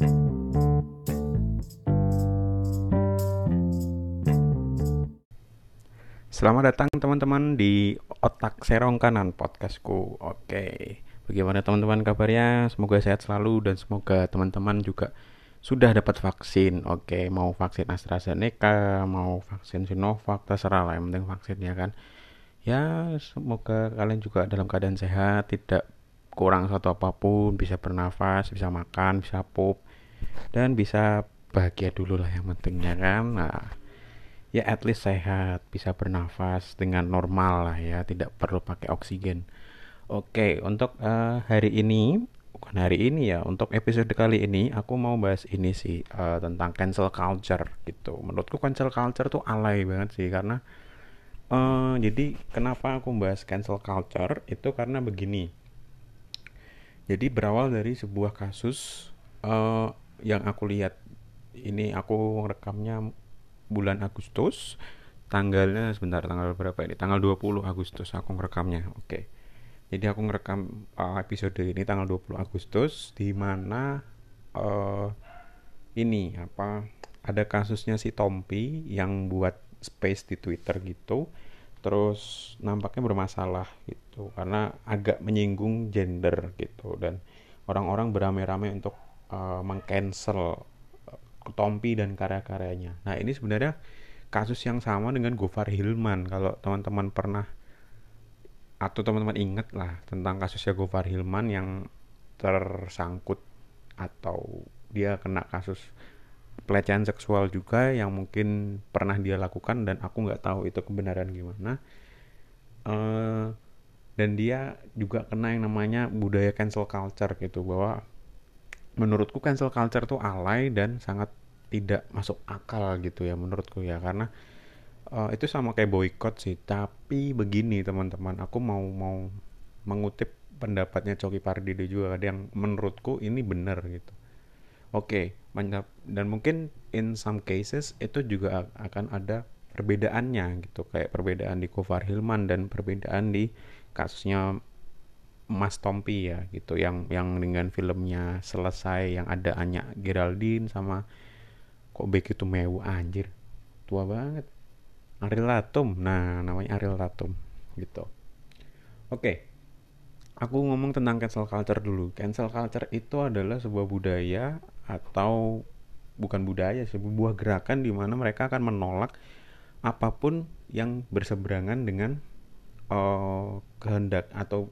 Selamat datang teman-teman di Otak Serong Kanan podcastku. Oke, bagaimana teman-teman kabarnya? Semoga sehat selalu dan semoga teman-teman juga sudah dapat vaksin. Oke, mau vaksin AstraZeneca, mau vaksin Sinovac, terserah lah. Yang penting vaksin ya kan. Ya, semoga kalian juga dalam keadaan sehat, tidak kurang satu apa pun, bisa bernafas, bisa makan, bisa pup, dan bisa bahagia dulu lah yang pentingnya kan. Nah, ya at least sehat, bisa bernafas dengan normal lah ya, tidak perlu pakai oksigen. Oke, untuk uh, hari ini, bukan hari ini ya, untuk episode kali ini aku mau bahas ini sih uh, tentang cancel culture gitu. Menurutku cancel culture tuh alay banget sih karena uh, jadi kenapa aku bahas cancel culture itu karena begini. Jadi berawal dari sebuah kasus uh, yang aku lihat ini aku rekamnya bulan Agustus tanggalnya sebentar tanggal berapa ini? Tanggal 20 Agustus aku ngerekamnya oke. Jadi aku ngerekam uh, episode ini tanggal 20 Agustus di mana uh, ini apa ada kasusnya si Tompi yang buat space di Twitter gitu terus nampaknya bermasalah gitu karena agak menyinggung gender gitu dan orang-orang beramai-ramai untuk uh, mengcancel Tompi dan karya-karyanya. Nah ini sebenarnya kasus yang sama dengan Gofar Hilman. Kalau teman-teman pernah atau teman-teman ingat lah tentang kasusnya Gofar Hilman yang tersangkut atau dia kena kasus pelecehan seksual juga yang mungkin pernah dia lakukan dan aku nggak tahu itu kebenaran gimana. Uh, dan dia juga kena yang namanya budaya cancel culture gitu bahwa menurutku cancel culture tuh alay dan sangat tidak masuk akal gitu ya menurutku ya. Karena uh, itu sama kayak boykot sih. Tapi begini teman-teman aku mau mau mengutip pendapatnya Coki Pardido juga. Yang menurutku ini benar gitu. Oke okay, dan mungkin in some cases itu juga akan ada perbedaannya gitu. Kayak perbedaan di Kofar Hilman dan perbedaan di kasusnya Mas Tompi ya gitu. Yang yang dengan filmnya selesai yang ada Anya Geraldine sama kok begitu mewah anjir. Tua banget. Ariel Tatum. Nah namanya Ariel Tatum gitu. Oke. Aku ngomong tentang cancel culture dulu. Cancel culture itu adalah sebuah budaya atau bukan budaya sebuah gerakan di mana mereka akan menolak apa pun yang berseberangan dengan uh, kehendak atau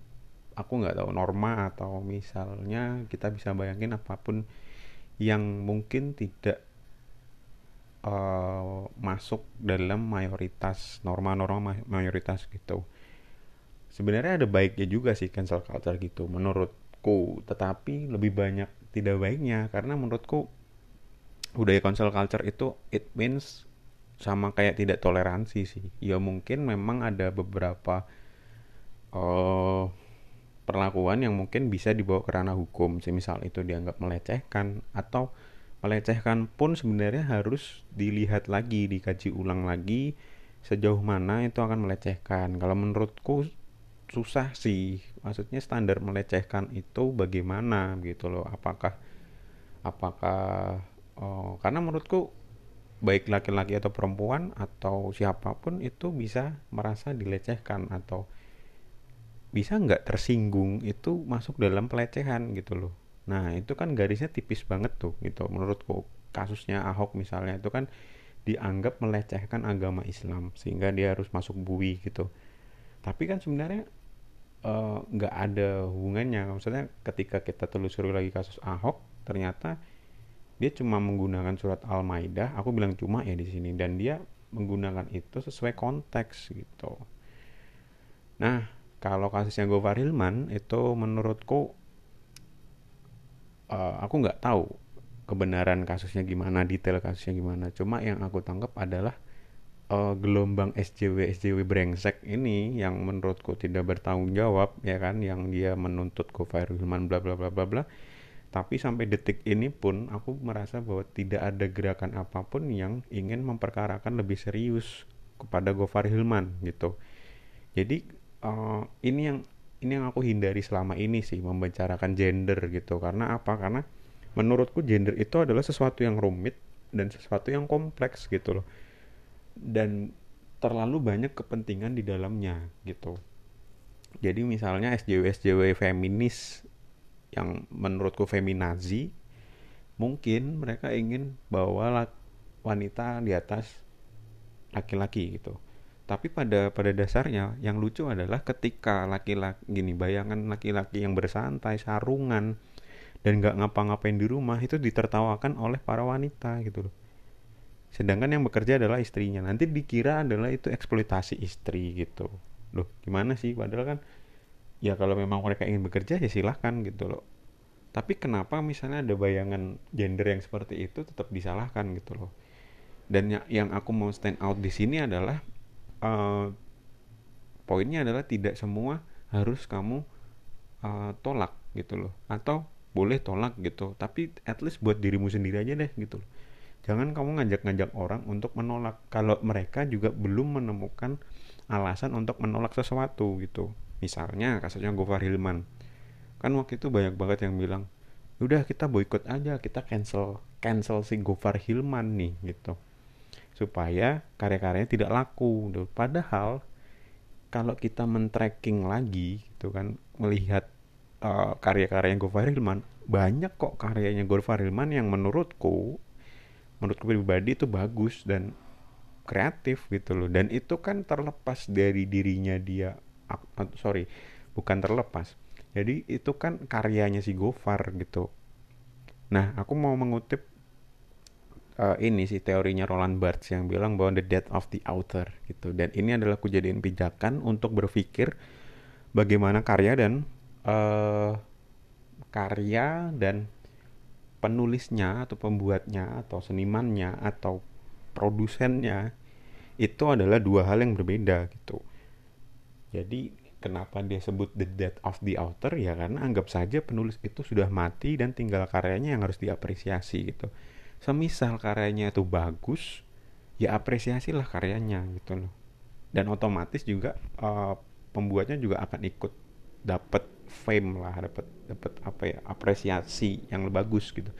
aku nggak tahu norma atau misalnya kita bisa bayangin apa pun yang mungkin tidak uh, masuk dalam mayoritas norma-norma mayoritas gitu. Sebenarnya ada baiknya juga sih cancel culture gitu menurutku. Tetapi lebih banyak tidak baiknya karena menurutku budaya cancel culture itu it means sama kayak tidak toleransi sih. Ya mungkin memang ada beberapa uh, perlakuan yang mungkin bisa dibawa ke ranah hukum. Semisal itu dianggap melecehkan atau melecehkan pun sebenarnya harus dilihat lagi dikaji ulang lagi sejauh mana itu akan melecehkan. Kalau menurutku susah sih. Maksudnya standar melecehkan itu bagaimana gitu loh. Apakah apakah oh, karena menurutku baik laki-laki atau perempuan atau siapa pun itu bisa merasa dilecehkan atau bisa nggak tersinggung itu masuk dalam pelecehan gitu loh Nah, itu kan garisnya tipis banget tuh gitu menurutku. Kasusnya Ahok misalnya itu kan dianggap melecehkan agama Islam sehingga dia harus masuk bui gitu. Tapi kan sebenarnya eh, nggak uh, ada hubungannya. Maksudnya ketika kita telusuri lagi kasus Ahok, ternyata dia cuma menggunakan surat Al-Maidah. Aku bilang cuma ya di sini dan dia menggunakan itu sesuai konteks gitu. Nah, kalau kasusnya Gofar Hilman itu menurutku uh, aku nggak tahu kebenaran kasusnya gimana, detail kasusnya gimana. Cuma yang aku tangkap adalah uh, gelombang SJW SJW brengsek ini yang menurutku tidak bertanggung jawab ya kan, yang dia menuntut Gofar Hilman bla bla bla bla bla. Tapi sampai detik ini pun aku merasa bahwa tidak ada gerakan apa pun yang ingin memperkarakan lebih serius kepada Gofar Hilman gitu. Jadi uh, ini yang ini yang aku hindari selama ini sih membicarakan gender gitu. Karena apa? Karena menurutku gender itu adalah sesuatu yang rumit dan sesuatu yang kompleks gitu loh. Dan terlalu banyak kepentingan di dalamnya gitu. Jadi misalnya SJW SJW feminis yang menurutku feminazi mungkin mereka ingin bawa wanita di atas laki-laki gitu tapi pada pada dasarnya yang lucu adalah ketika laki-laki gini bayangan laki-laki yang bersantai sarungan dan nggak ngapa-ngapain di rumah itu ditertawakan oleh para wanita gitu loh. Sedangkan yang bekerja adalah istrinya. Nanti dikira adalah itu eksploitasi istri gitu. Loh gimana sih? Padahal kan ya kalau memang mereka ingin bekerja ya silahkan gitu loh. Tapi kenapa misalnya ada bayangan gender yang seperti itu tetap disalahkan gitu loh? Dan yang, yang aku mau stand out di sini adalah uh, poinnya adalah tidak semua harus kamu uh, tolak gitu loh. Atau boleh tolak gitu tapi at least buat dirimu sendiri aja deh gitu loh. Jangan kamu ngajak-ngajak orang untuk menolak. Kalau mereka juga belum menemukan alasan untuk menolak sesuatu gitu. Misalnya kasusnya Gofar Hilman. Kan waktu itu banyak banget yang bilang udah kita boykot aja kita cancel cancel si Gofar Hilman nih gitu supaya karya-karyanya tidak laku gitu. padahal kalau kita men-tracking lagi gitu kan melihat uh, karya-karya Gofar Hilman banyak kok karyanya Gofar Hilman yang menurutku menurutku pribadi itu bagus dan kreatif gitu loh. Dan itu kan terlepas dari dirinya dia uh, sorry bukan terlepas. Jadi itu kan karyanya si Gofar gitu. Nah aku mau mengutip uh, ini sih teorinya Roland Barthes yang bilang bahwa the death of the author gitu. Dan ini adalah kejadian pijakan untuk berpikir bagaimana karya dan uh, karya dan penulisnya atau pembuatnya atau senimannya atau produsennya itu adalah dua hal yang berbeda gitu. Jadi kenapa dia sebut the death of the author? Ya karena anggap saja penulis itu sudah mati dan tinggal karyanya yang harus diapresiasi gitu semisal karyanya itu bagus ya apresiasilah karyanya gitu loh. Dan otomatis juga uh, pembuatnya juga akan ikut dapat fame lah dapat dapat apa ya apresiasi yang bagus gitu.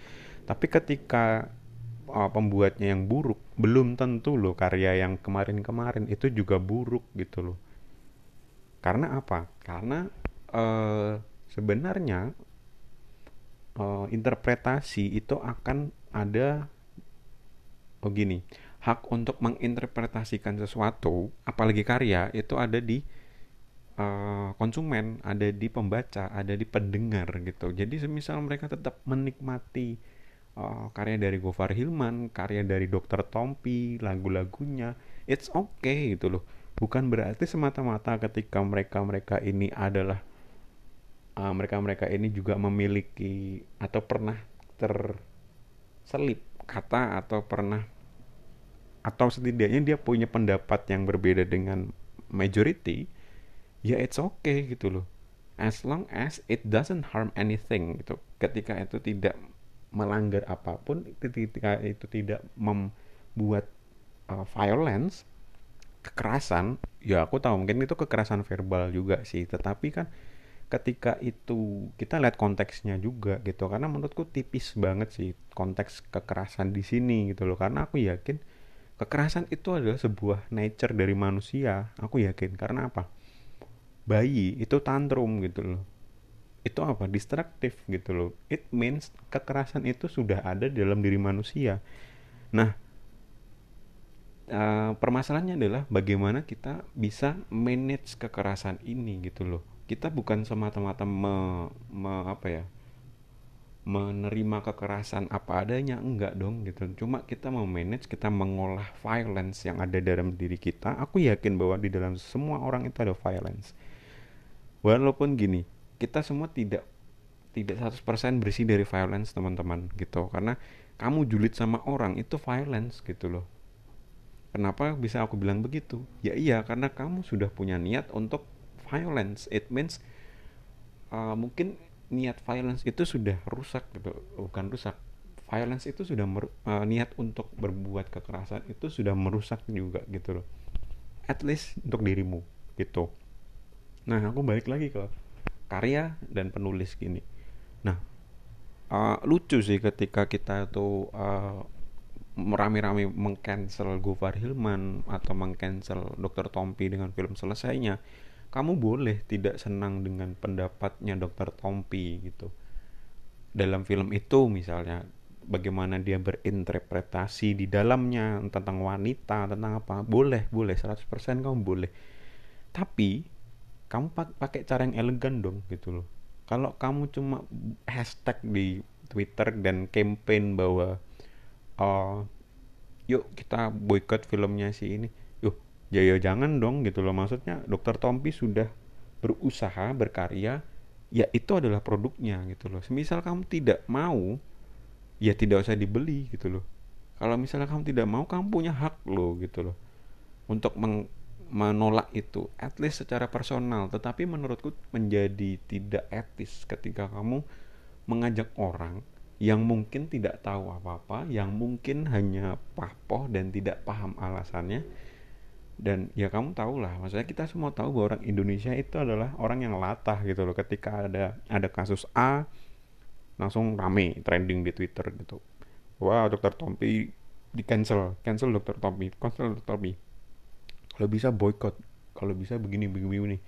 Tapi ketika uh, pembuatnya yang buruk belum tentu loh karya yang kemarin-kemarin itu juga buruk gitu loh. Karena apa? Karena uh, sebenarnya uh, interpretasi itu akan ada oh gini hak untuk menginterpretasikan sesuatu apalagi karya itu ada di uh, konsumen ada di pembaca ada di pendengar gitu. Jadi semisal mereka tetap menikmati uh, karya dari Gofar Hilman karya dari Dokter Tompi lagu-lagunya it's okay gitu loh. Bukan berarti semata-mata ketika mereka-mereka ini adalah mereka-mereka uh, ini juga memiliki atau pernah ter selip kata atau pernah atau setidaknya dia punya pendapat yang berbeda dengan majority ya it's okay gitu loh. As long as it doesn't harm anything gitu. Ketika itu tidak melanggar apa pun ketika itu tidak membuat uh, violence kekerasan ya aku tahu mungkin itu kekerasan verbal juga sih. Tetapi kan ketika itu kita lihat konteksnya juga gitu. Karena menurutku tipis banget sih konteks kekerasan di sini gitu loh. Karena aku yakin kekerasan itu adalah sebuah nature dari manusia. Aku yakin. Karena apa? Bayi itu tantrum gitu loh. Itu apa? Destruktif gitu loh. It means kekerasan itu sudah ada dalam diri manusia. Nah uh, permasalahannya adalah bagaimana kita bisa manage kekerasan ini gitu loh kita bukan semata-mata me, me, apa ya menerima kekerasan apa adanya enggak dong gitu. Cuma kita mau manage kita mengolah violence yang ada dalam diri kita. Aku yakin bahwa di dalam semua orang itu ada violence. Walaupun gini kita semua tidak tidak 100% bersih dari violence teman-teman gitu. Karena kamu julid sama orang itu violence gitu loh. Kenapa bisa aku bilang begitu? Ya iya karena kamu sudah punya niat untuk violence it means uh, mungkin niat violence itu sudah rusak gitu. Bukan rusak. Violence itu sudah uh, niat untuk berbuat kekerasan itu sudah merusak juga gitu loh. At least untuk dirimu gitu. Nah aku balik lagi ke karya dan penulis gini. Nah uh, lucu sih ketika kita tuh uh, merame-rame mengcancel Gofar Hilman atau mengcancel Dr. Tompi dengan film selesainya kamu boleh tidak senang dengan pendapatnya Dr. Tompi gitu dalam film itu misalnya bagaimana dia berinterpretasi di dalamnya tentang wanita tentang apa boleh boleh 100% kamu boleh tapi kamu pakai cara yang elegan dong gitu loh kalau kamu cuma hashtag di Twitter dan campaign bahwa uh, yuk kita boykot filmnya si ini ya, ya jangan dong gitu loh. Maksudnya dokter Tompi sudah berusaha berkarya ya itu adalah produknya gitu loh. Semisal kamu tidak mau ya tidak usah dibeli gitu loh. Kalau misalnya kamu tidak mau kamu punya hak loh gitu loh. Untuk meng menolak itu at least secara personal. Tetapi menurutku menjadi tidak etis ketika kamu mengajak orang yang mungkin tidak tahu apa-apa yang mungkin hanya papoh dan tidak paham alasannya dan ya kamu tahu lah maksudnya kita semua tahu bahwa orang Indonesia itu adalah orang yang latah gitu loh. Ketika ada ada kasus A langsung rame trending di Twitter gitu. Wah dokter Tompi di cancel cancel dokter Tompi cancel dokter Tompi. Kalau bisa boykot kalau bisa begini begini begini.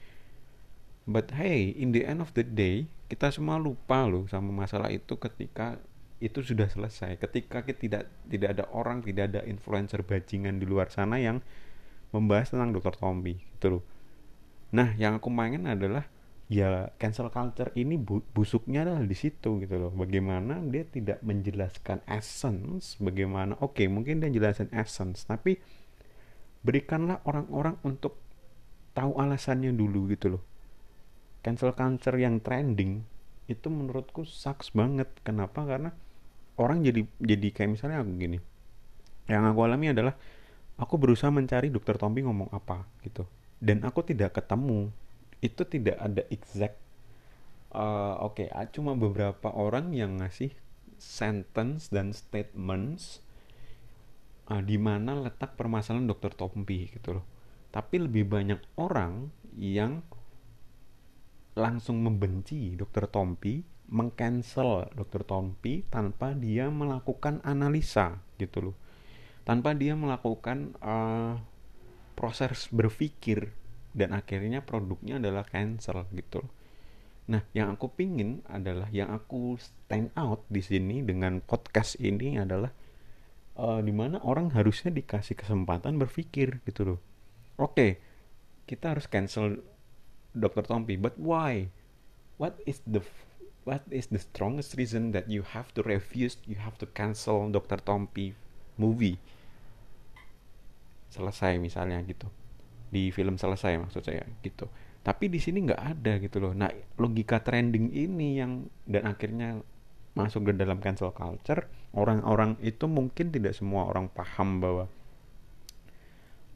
But hey in the end of the day kita semua lupa loh sama masalah itu ketika itu sudah selesai. Ketika kita tidak tidak ada orang tidak ada influencer bajingan di luar sana yang membahas tentang dokter Tompi gitu loh. Nah yang aku mainin adalah ya cancel culture ini bu busuknya adalah di situ gitu loh. Bagaimana dia tidak menjelaskan essence bagaimana oke okay, mungkin dia jelasin essence tapi berikanlah orang-orang untuk tahu alasannya dulu gitu loh. Cancel culture yang trending itu menurutku sucks banget. Kenapa? Karena orang jadi jadi kayak misalnya aku gini. Yang aku alami adalah aku berusaha mencari dokter Tompi ngomong apa gitu. Dan aku tidak ketemu. Itu tidak ada exact uh, oke okay, cuma beberapa orang yang ngasih sentence dan statements uh, di mana letak permasalahan dokter Tompi gitu loh. Tapi lebih banyak orang yang langsung membenci dokter Tompi mengcancel dokter Tompi tanpa dia melakukan analisa gitu loh tanpa dia melakukan uh, proses berpikir dan akhirnya produknya adalah cancel gitu Nah, yang aku pingin adalah yang aku stand out di sini dengan podcast ini adalah uh, di mana orang harusnya dikasih kesempatan berpikir gitu loh. Oke, okay, kita harus cancel Dr. Tompi, but why? What is the what is the strongest reason that you have to refuse, you have to cancel Dr. Tompi movie? Selesai misalnya gitu. Di film selesai maksud saya gitu. Tapi di sini nggak ada gitu loh. Nah logika trending ini yang dan akhirnya masuk ke dalam cancel culture orang-orang itu mungkin tidak semua orang paham bahwa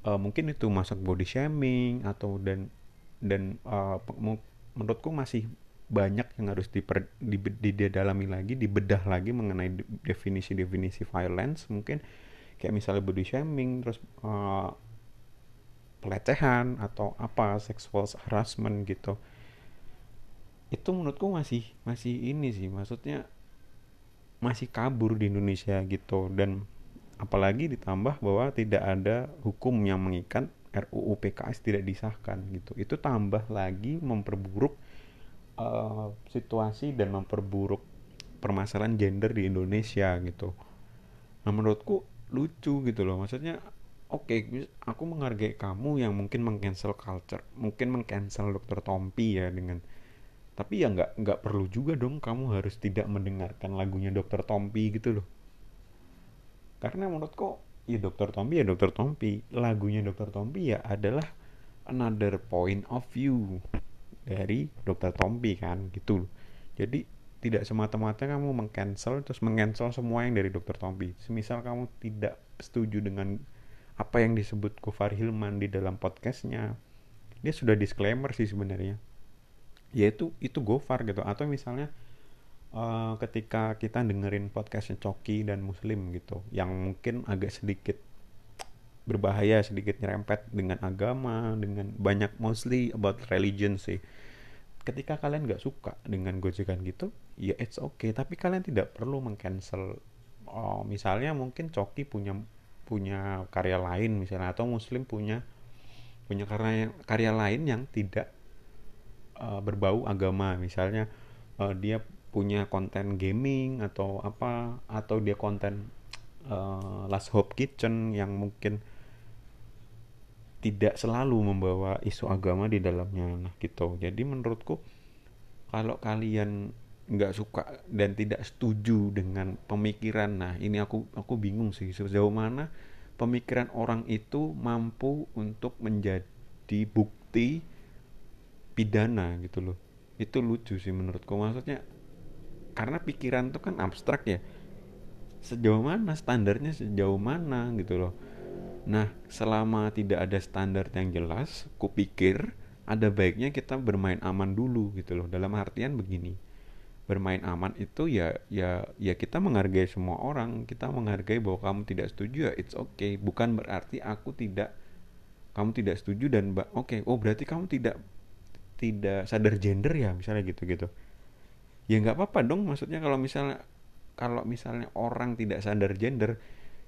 uh, mungkin itu masuk body shaming atau dan dan uh, menurutku masih banyak yang harus diper, di, didalami lagi dibedah lagi mengenai definisi-definisi violence mungkin kayak misalnya body shaming terus uh, pelecehan atau apa sexual harassment gitu. Itu menurutku masih masih ini sih maksudnya masih kabur di Indonesia gitu. Dan apalagi ditambah bahwa tidak ada hukum yang mengikat RUU PKS tidak disahkan gitu. Itu tambah lagi memperburuk uh, situasi dan memperburuk permasalahan gender di Indonesia gitu. Nah menurutku lucu gitu loh. Maksudnya oke okay, aku menghargai kamu yang mungkin mengcancel culture mungkin mengcancel dokter Tompi ya dengan tapi ya nggak nggak perlu juga dong kamu harus tidak mendengarkan lagunya dokter Tompi gitu loh. Karena menurutku ya dokter Tompi ya dokter Tompi lagunya dokter Tompi ya adalah another point of view dari dokter Tompi kan gitu loh. Jadi tidak semata-mata kamu mengcancel terus mengcancel semua yang dari dokter Tompi semisal kamu tidak setuju dengan apa yang disebut Gofar Hilman di dalam podcastnya dia sudah disclaimer sih sebenarnya. Yaitu itu Gofar gitu. Atau misalnya uh, ketika kita dengerin podcastnya Coki dan Muslim gitu yang mungkin agak sedikit berbahaya sedikit nyerempet dengan agama dengan banyak mostly about religion sih. Ketika kalian nggak suka dengan gojekan gitu ya it's okay. Tapi kalian tidak perlu mengcancel. Oh, misalnya mungkin Coki punya punya karya lain misalnya atau Muslim punya punya karya karya lain yang tidak uh, berbau agama. Misalnya uh, dia punya konten gaming atau apa atau dia konten uh, Last Hope Kitchen yang mungkin tidak selalu membawa isu agama di dalamnya. Nah gitu. Jadi menurutku kalau kalian nggak suka dan tidak setuju dengan pemikiran. Nah ini aku aku bingung sih sejauh mana pemikiran orang itu mampu untuk menjadi bukti pidana gitu loh. Itu lucu sih menurutku. Maksudnya karena pikiran itu kan abstrak ya. Sejauh mana standarnya sejauh mana gitu loh. Nah selama tidak ada standar yang jelas kupikir ada baiknya kita bermain aman dulu gitu loh. Dalam artian begini bermain aman itu ya ya ya kita menghargai semua orang. Kita menghargai bahwa kamu tidak setuju ya it's okay. Bukan berarti aku tidak kamu tidak setuju dan oke okay, oh berarti kamu tidak tidak sadar gender ya misalnya gitu gitu ya nggak apa-apa dong maksudnya kalau misalnya kalau misalnya orang tidak sadar gender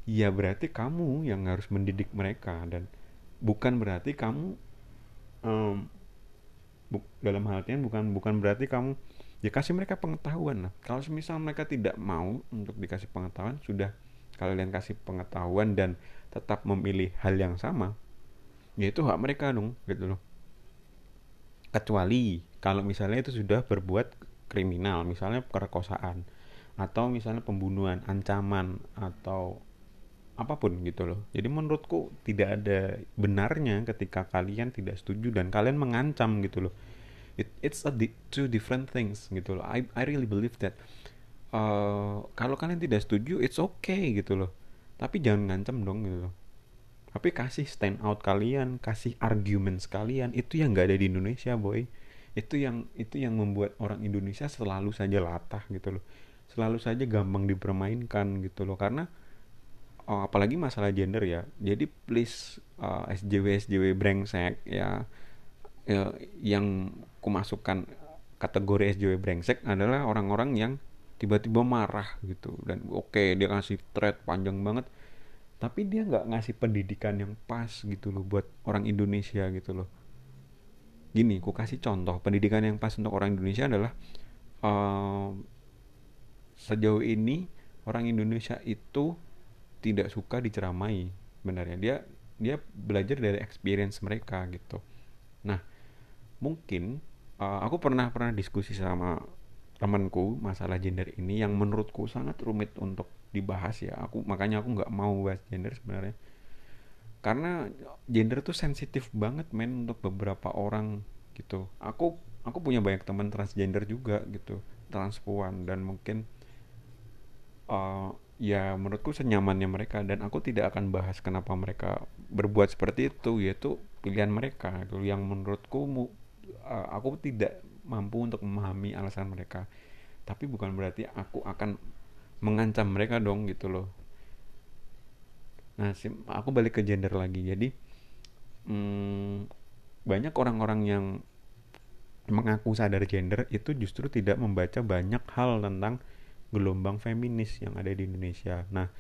ya berarti kamu yang harus mendidik mereka dan bukan berarti kamu um, bu, dalam hal bukan bukan berarti kamu ya kasih mereka pengetahuan lah. Kalau misal mereka tidak mau untuk dikasih pengetahuan sudah kalian kasih pengetahuan dan tetap memilih hal yang sama ya itu hak mereka dong gitu loh. Kecuali kalau misalnya itu sudah berbuat kriminal misalnya perkosaan atau misalnya pembunuhan ancaman atau apa pun gitu loh. Jadi menurutku tidak ada benarnya ketika kalian tidak setuju dan kalian mengancam gitu loh it, it's a di two different things gitu loh. I I really believe that uh, kalau kalian tidak setuju it's okay gitu loh. Tapi jangan ngancam dong gitu loh. Tapi kasih stand out kalian kasih argument kalian itu yang gak ada di Indonesia boy. Itu yang itu yang membuat orang Indonesia selalu saja latah gitu loh. Selalu saja gampang dipermainkan gitu loh. Karena oh, apalagi masalah gender ya. Jadi please uh, SJW SJW brengsek ya, ya yang kumasukkan kategori SJW brengsek adalah orang-orang yang tiba-tiba marah gitu. Dan oke okay, dia ngasih thread panjang banget tapi dia nggak ngasih pendidikan yang pas gitu loh buat orang Indonesia gitu loh. Gini ku kasih contoh pendidikan yang pas untuk orang Indonesia adalah uh, sejauh ini orang Indonesia itu tidak suka diceramai benarnya dia dia belajar dari experience mereka gitu mungkin uh, aku pernah pernah diskusi sama temanku masalah gender ini yang menurutku sangat rumit untuk dibahas ya. Aku makanya aku nggak mau bahas gender sebenarnya. Karena gender tuh sensitif banget men untuk beberapa orang gitu. Aku aku punya banyak teman transgender juga gitu. Transpuan dan mungkin uh, ya menurutku senyamannya mereka dan aku tidak akan bahas kenapa mereka berbuat seperti itu yaitu pilihan mereka gitu. Yang menurutku uh, aku tidak mampu untuk memahami alasan mereka. Tapi bukan berarti aku akan mengancam mereka dong gitu loh. Nah aku balik ke gender lagi. Jadi hmm, banyak orang-orang yang mengaku sadar gender itu justru tidak membaca banyak hal tentang gelombang feminis yang ada di Indonesia. Nah,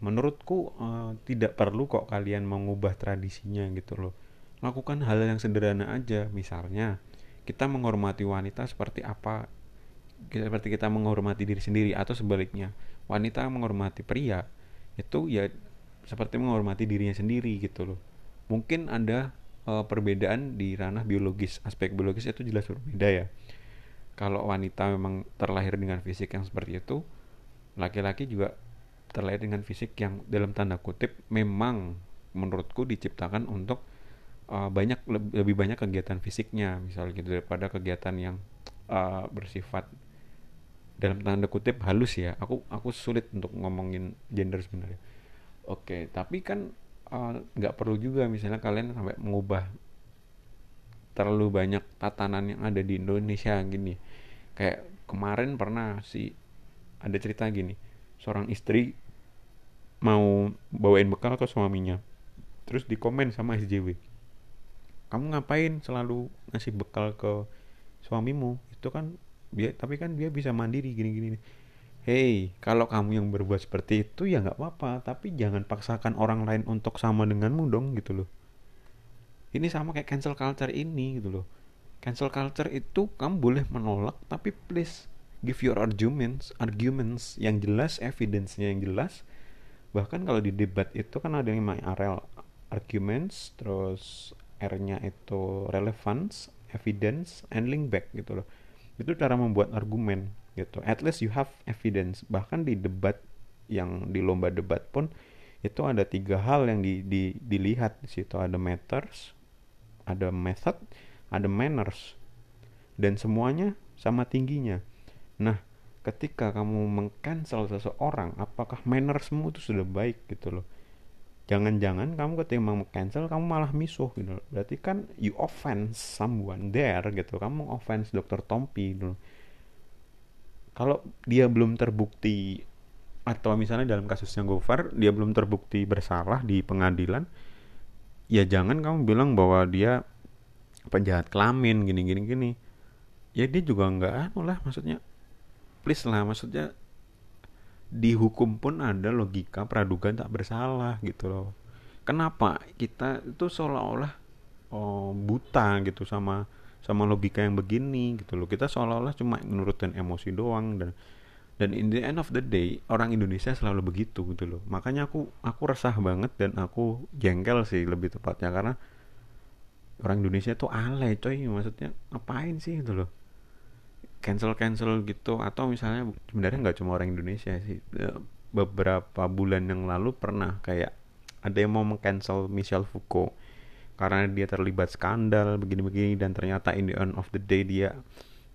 menurutku uh, tidak perlu kok kalian mengubah tradisinya gitu loh lakukan hal yang sederhana aja. Misalnya kita menghormati wanita seperti apa? Seperti kita menghormati diri sendiri atau sebaliknya wanita menghormati pria itu ya seperti menghormati dirinya sendiri gitu loh. Mungkin ada uh, perbedaan di ranah biologis. Aspek biologis itu jelas berbeda ya. Kalau wanita memang terlahir dengan fisik yang seperti itu laki-laki juga terlahir dengan fisik yang dalam tanda kutip memang menurutku diciptakan untuk uh, banyak lebih banyak kegiatan fisiknya. Misalnya gitu daripada kegiatan yang uh, bersifat dalam tanda kutip halus ya. Aku aku sulit untuk ngomongin gender sebenarnya. Oke tapi kan uh, nggak uh, perlu juga misalnya kalian sampai mengubah terlalu banyak tatanan yang ada di Indonesia gini. Kayak kemarin pernah si ada cerita gini. Seorang istri mau bawain bekal ke suaminya. Terus dikomen sama SJW kamu ngapain selalu ngasih bekal ke suamimu itu kan dia tapi kan dia bisa mandiri gini-gini Hey, kalau kamu yang berbuat seperti itu ya nggak apa-apa, tapi jangan paksakan orang lain untuk sama denganmu dong gitu loh. Ini sama kayak cancel culture ini gitu loh. Cancel culture itu kamu boleh menolak, tapi please give your arguments, arguments yang jelas, evidence-nya yang jelas. Bahkan kalau di debat itu kan ada yang RL, arguments, terus R-nya itu relevance, evidence, and link back gitu loh. Itu cara membuat argumen gitu. At least you have evidence. Bahkan di debat yang di lomba debat pun itu ada tiga hal yang di, di, dilihat di situ. Ada matters ada method ada manners. Dan semuanya sama tingginya. Nah ketika kamu mengcancel seseorang apakah mannersmu itu sudah baik gitu loh jangan-jangan kamu ketika mau cancel kamu malah misuh gitu. Berarti kan you offense someone there gitu. Kamu offense dokter Tompi gitu. Kalau dia belum terbukti atau misalnya dalam kasusnya Gofar dia belum terbukti bersalah di pengadilan ya jangan kamu bilang bahwa dia penjahat kelamin gini gini gini ya dia juga nggak anu lah maksudnya please lah maksudnya di hukum pun ada logika praduga tak bersalah gitu loh. Kenapa kita itu seolah-olah oh, buta gitu sama sama logika yang begini gitu loh. Kita seolah-olah cuma nurutin emosi doang dan dan in the end of the day orang Indonesia selalu begitu gitu loh. Makanya aku aku resah banget dan aku jengkel sih lebih tepatnya karena orang Indonesia tuh alay coy maksudnya ngapain sih gitu loh cancel cancel gitu. Atau misalnya sebenarnya nggak cuma orang Indonesia sih. Beberapa bulan yang lalu pernah kayak ada yang mau mengcancel Michel Foucault. Karena dia terlibat skandal begini-begini dan ternyata in the end of the day dia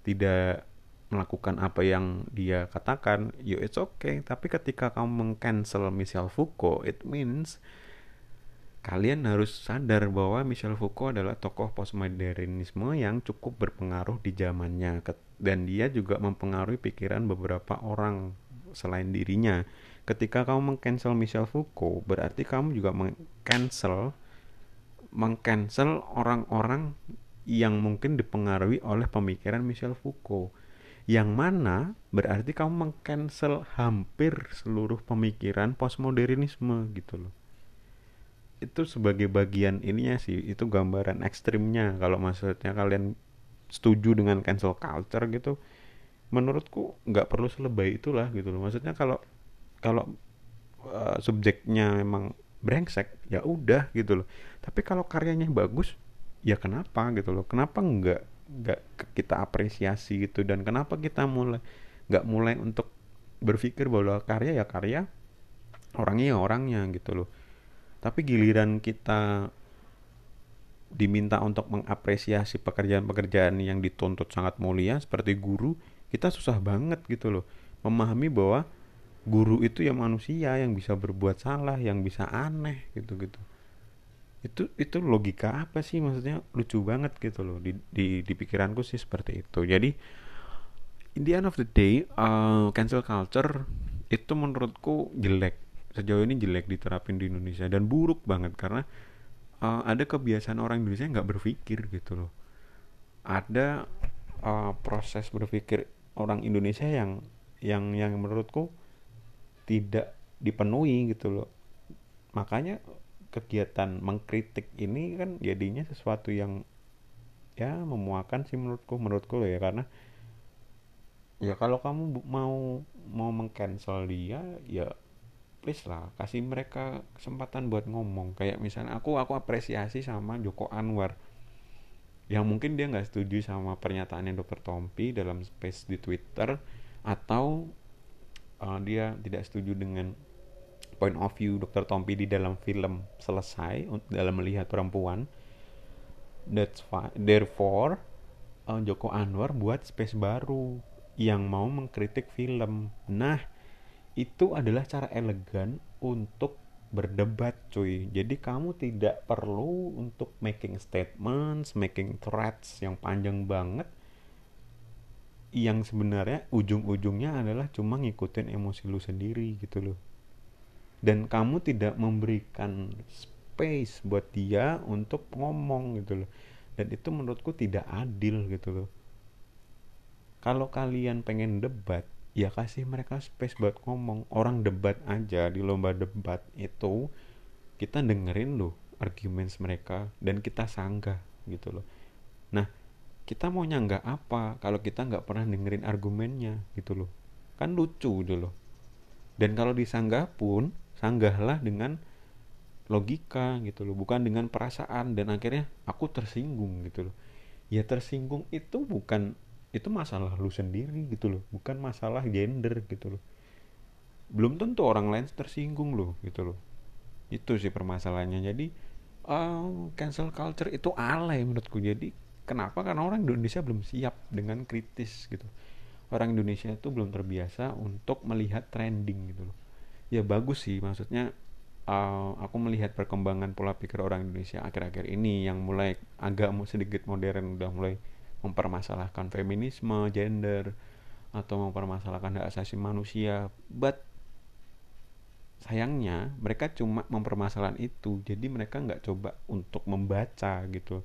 tidak melakukan apa yang dia katakan, yo it's okay. Tapi ketika kamu mengcancel Michel Foucault, it means kalian harus sadar bahwa Michel Foucault adalah tokoh postmodernisme yang cukup berpengaruh di zamannya dan dia juga mempengaruhi pikiran beberapa orang selain dirinya. Ketika kamu mengcancel Michel Foucault, berarti kamu juga mengcancel mengcancel orang-orang yang mungkin dipengaruhi oleh pemikiran Michel Foucault. Yang mana berarti kamu mengcancel hampir seluruh pemikiran postmodernisme gitu loh. Itu sebagai bagian ininya sih itu gambaran ekstrimnya. Kalau maksudnya kalian setuju dengan cancel culture gitu menurutku nggak perlu selebay itulah gitu loh. Maksudnya kalau kalau uh, subjeknya memang brengsek ya udah gitu loh. Tapi kalau karyanya bagus ya kenapa gitu loh? Kenapa nggak nggak kita apresiasi gitu? Dan kenapa kita mulai nggak mulai untuk berpikir bahwa karya ya karya orangnya ya orangnya gitu loh. Tapi giliran kita diminta untuk mengapresiasi pekerjaan-pekerjaan yang dituntut sangat mulia seperti guru kita susah banget gitu loh memahami bahwa guru itu ya manusia yang bisa berbuat salah yang bisa aneh gitu gitu. Itu itu logika apa sih? Maksudnya lucu banget gitu loh di di, di pikiranku sih seperti itu. Jadi in the end of the day uh, cancel culture itu menurutku jelek. Sejauh ini jelek diterapin di Indonesia dan buruk banget karena uh, ada kebiasaan orang Indonesia nggak berpikir gitu loh. Ada uh, proses berpikir orang Indonesia yang yang yang menurutku tidak dipenuhi gitu loh. Makanya kegiatan mengkritik ini kan jadinya sesuatu yang ya memuakan sih menurutku menurutku loh ya. Karena ya kalau kamu mau mau mengcancel dia ya please lah kasih mereka kesempatan buat ngomong kayak misalnya aku aku apresiasi sama Joko Anwar yang mungkin dia nggak setuju sama pernyataannya Dokter Tompi dalam space di Twitter atau uh, dia tidak setuju dengan point of view Dr. Tompi di dalam film selesai dalam melihat perempuan. That's why, therefore uh, Joko Anwar buat space baru yang mau mengkritik film. Nah, itu adalah cara elegan untuk berdebat cuy. Jadi kamu tidak perlu untuk making statements making threats yang panjang banget. Yang sebenarnya ujung-ujungnya adalah cuma ngikutin emosi lu sendiri gitu loh. Dan kamu tidak memberikan space buat dia untuk ngomong gitu loh. Dan itu menurutku tidak adil gitu loh. Kalau kalian pengen debat ya kasih mereka space buat ngomong. Orang debat aja di lomba debat itu kita dengerin loh argumen mereka dan kita sanggah gitu loh. Nah kita mau nyanggah apa kalau kita nggak pernah dengerin argumennya gitu loh? Kan lucu gitu loh. Dan kalau disanggah pun sanggahlah dengan logika gitu loh bukan dengan perasaan. Dan akhirnya aku tersinggung gitu loh. Ya tersinggung itu bukan itu masalah lu sendiri gitu loh bukan masalah gender gitu loh. Belum tentu orang lain tersinggung loh gitu loh. Itu sih permasalahannya. Jadi uh, cancel culture itu alay menurutku. Jadi kenapa? Karena orang Indonesia belum siap dengan kritis gitu. Orang Indonesia itu belum terbiasa untuk melihat trending gitu loh. Ya bagus sih maksudnya uh, aku melihat perkembangan pola pikir orang Indonesia akhir-akhir ini yang mulai agak sedikit modern udah mulai mempermasalahkan feminisme, gender, atau mempermasalahkan hak asasi manusia. But sayangnya mereka cuma mempermasalahkan itu, jadi mereka nggak coba untuk membaca gitu.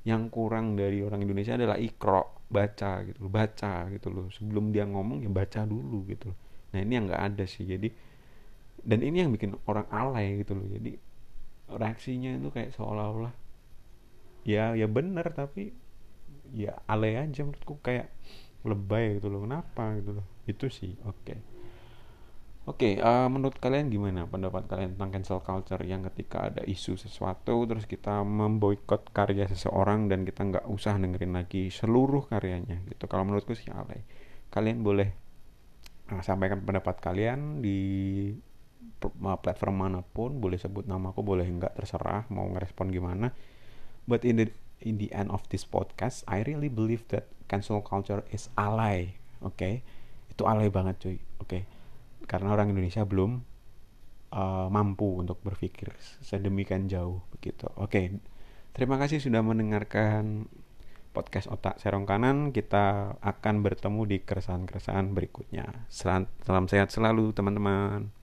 Yang kurang dari orang Indonesia adalah ikro, baca gitu, baca gitu loh. Sebelum dia ngomong ya baca dulu gitu. Nah ini yang nggak ada sih, jadi dan ini yang bikin orang alay gitu loh. Jadi reaksinya itu kayak seolah-olah ya ya benar tapi ya alay aja menurutku. Kayak lebay gitu loh. Kenapa gitu loh? Itu sih oke. Okay. oke okay, uh, eh, menurut kalian gimana pendapat kalian tentang cancel culture yang ketika ada isu sesuatu terus kita memboikot karya seseorang dan kita nggak usah dengerin lagi seluruh karyanya gitu? Kalau menurutku sih alay. Kalian boleh uh, sampaikan pendapat kalian di platform mana pun. Boleh sebut namaku boleh enggak terserah mau ngerespon gimana. But in the in the end of this podcast, I really believe that cancel culture is alay, oke? Okay? Itu alay banget cuy, oke? Okay? Karena orang Indonesia belum uh, mampu untuk berpikir sedemikian jauh begitu. Oke, okay. terima kasih sudah mendengarkan podcast otak serong kanan. Kita akan bertemu di keresahan-keresahan berikutnya. Salam, sehat selalu teman-teman.